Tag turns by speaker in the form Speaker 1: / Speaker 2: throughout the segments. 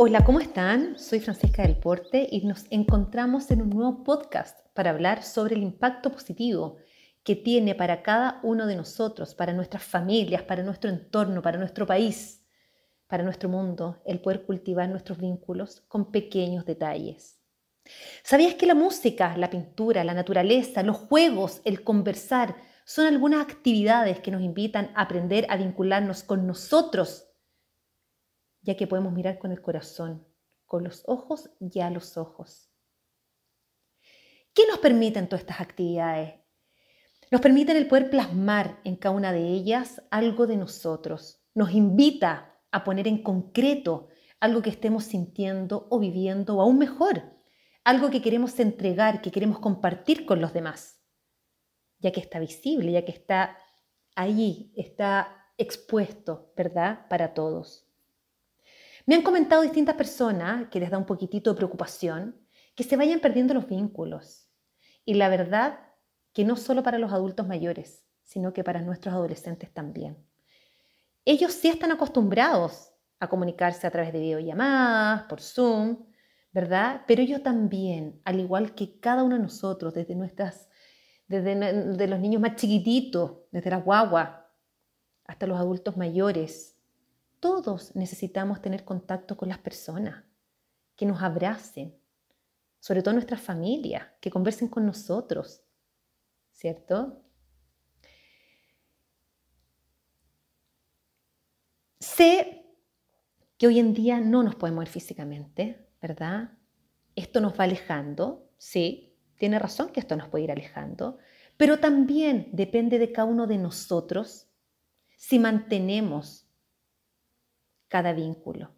Speaker 1: Hola, ¿cómo están? Soy Francisca del Porte y nos encontramos en un nuevo podcast para hablar sobre el impacto positivo que tiene para cada uno de nosotros, para nuestras familias, para nuestro entorno, para nuestro país, para nuestro mundo, el poder cultivar nuestros vínculos con pequeños detalles. ¿Sabías que la música, la pintura, la naturaleza, los juegos, el conversar son algunas actividades que nos invitan a aprender a vincularnos con nosotros ya que podemos mirar con el corazón, con los ojos y a los ojos. ¿Qué nos permiten todas estas actividades? Nos permiten el poder plasmar en cada una de ellas algo de nosotros. Nos invita a poner en concreto algo que estemos sintiendo o viviendo, o aún mejor, algo que queremos entregar, que queremos compartir con los demás, ya que está visible, ya que está ahí, está expuesto, ¿verdad? Para todos. Me han comentado distintas personas que les da un poquitito de preocupación que se vayan perdiendo los vínculos. Y la verdad que no solo para los adultos mayores, sino que para nuestros adolescentes también. Ellos sí están acostumbrados a comunicarse a través de videollamadas, por Zoom, ¿verdad? Pero ellos también, al igual que cada uno de nosotros, desde nuestras, desde los niños más chiquititos, desde la guagua, hasta los adultos mayores, todos necesitamos tener contacto con las personas, que nos abracen, sobre todo nuestras familias, que conversen con nosotros, ¿cierto? Sé que hoy en día no nos podemos ver físicamente, ¿verdad? Esto nos va alejando, sí, tiene razón que esto nos puede ir alejando, pero también depende de cada uno de nosotros si mantenemos cada vínculo.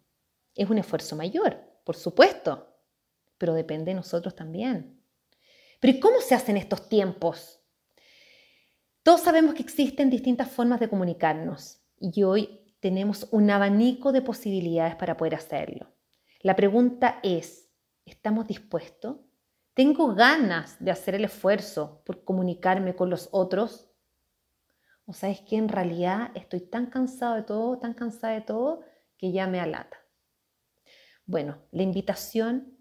Speaker 1: Es un esfuerzo mayor, por supuesto, pero depende de nosotros también. Pero ¿y cómo se hacen estos tiempos? Todos sabemos que existen distintas formas de comunicarnos y hoy tenemos un abanico de posibilidades para poder hacerlo. La pregunta es, ¿estamos dispuestos? ¿Tengo ganas de hacer el esfuerzo por comunicarme con los otros? ¿O sabes que en realidad estoy tan cansado de todo, tan cansada de todo, que ya me alata. Bueno, la invitación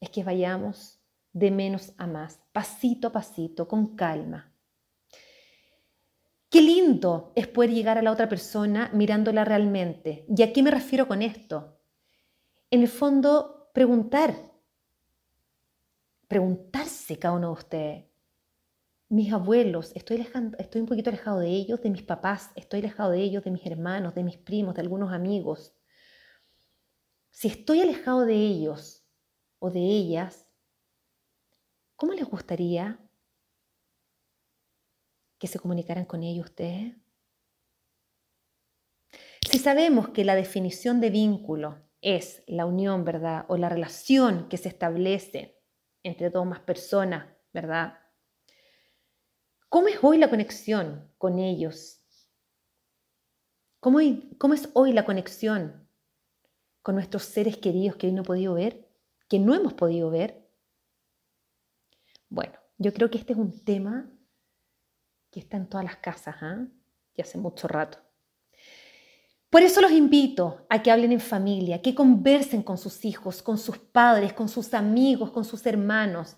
Speaker 1: es que vayamos de menos a más, pasito a pasito, con calma. Qué lindo es poder llegar a la otra persona mirándola realmente. ¿Y a qué me refiero con esto? En el fondo, preguntar. Preguntarse cada uno de ustedes. Mis abuelos, estoy, estoy un poquito alejado de ellos, de mis papás, estoy alejado de ellos, de mis hermanos, de mis primos, de algunos amigos. Si estoy alejado de ellos o de ellas, ¿cómo les gustaría que se comunicaran con ellos ustedes? Si sabemos que la definición de vínculo es la unión, ¿verdad? O la relación que se establece entre dos más personas, ¿verdad? ¿Cómo es hoy la conexión con ellos? ¿Cómo, cómo es hoy la conexión con nuestros seres queridos que hoy no he podido ver, que no hemos podido ver? Bueno, yo creo que este es un tema que está en todas las casas, ¿ah? y hace mucho rato. Por eso los invito a que hablen en familia, que conversen con sus hijos, con sus padres, con sus amigos, con sus hermanos.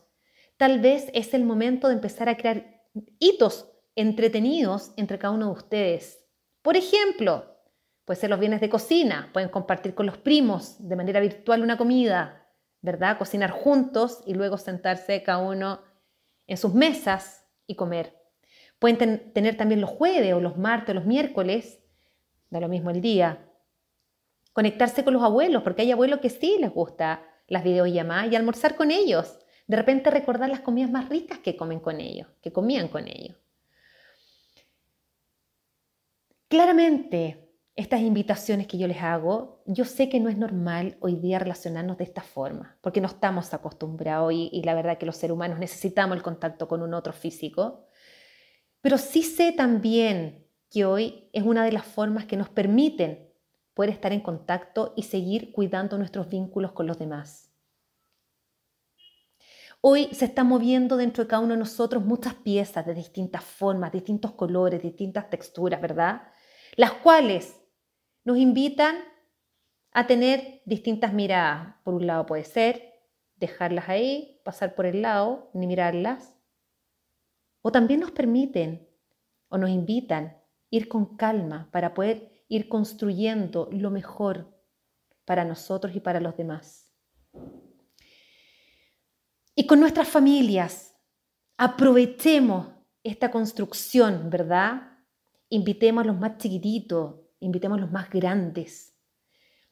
Speaker 1: Tal vez es el momento de empezar a crear hitos entretenidos entre cada uno de ustedes. Por ejemplo, Puede ser los bienes de cocina, pueden compartir con los primos de manera virtual una comida, ¿verdad? Cocinar juntos y luego sentarse cada uno en sus mesas y comer. Pueden tener también los jueves o los martes o los miércoles, da lo mismo el día. Conectarse con los abuelos, porque hay abuelos que sí les gusta las videollamadas y almorzar con ellos. De repente recordar las comidas más ricas que comen con ellos, que comían con ellos. Claramente, estas invitaciones que yo les hago, yo sé que no es normal hoy día relacionarnos de esta forma, porque no estamos acostumbrados y, y, la verdad que los seres humanos necesitamos el contacto con un otro físico, pero sí sé también que hoy es una de las formas que nos permiten poder estar en contacto y seguir cuidando nuestros vínculos con los demás. Hoy se están moviendo dentro de cada uno de nosotros muchas piezas de distintas formas, distintos colores, distintas texturas, ¿verdad? Las cuales nos invitan a tener distintas miradas. Por un lado puede ser dejarlas ahí, pasar por el lado, ni mirarlas. O también nos permiten o nos invitan ir con calma para poder ir construyendo lo mejor para nosotros y para los demás. Y con nuestras familias, aprovechemos esta construcción, ¿verdad? Invitemos a los más chiquititos, invitemos a los más grandes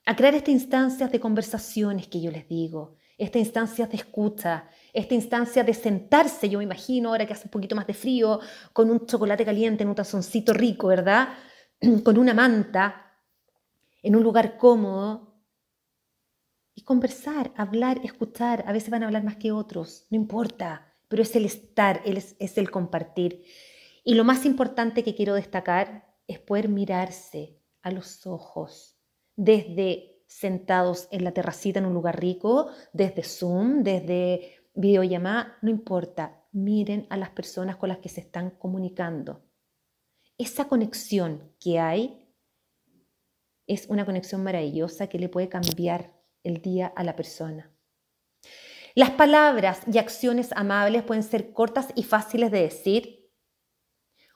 Speaker 1: a crear estas instancias de conversaciones que yo les digo, esta instancia de escucha, esta instancia de sentarse, yo me imagino ahora que hace un poquito más de frío, con un chocolate caliente en un tazoncito rico, ¿verdad? con una manta, en un lugar cómodo, y conversar, hablar, escuchar. A veces van a hablar más que otros, no importa, pero es el estar, es, el compartir. Y lo más importante que quiero destacar es poder mirarse a los ojos, desde sentados en la terracita en un lugar rico, desde Zoom, desde videollamada, no importa, miren a las personas con las que se están comunicando. Esa conexión que hay es una conexión maravillosa que le puede cambiar el día a la persona. Las palabras y acciones amables pueden ser cortas y fáciles de decir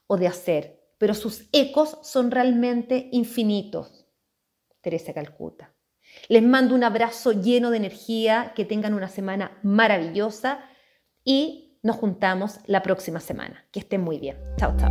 Speaker 1: o de hacer, pero sus ecos son realmente infinitos. Teresa Calcuta. Les mando un abrazo lleno de energía, que tengan una semana maravillosa y nos juntamos la próxima semana. Que estén muy bien. Chao, chao.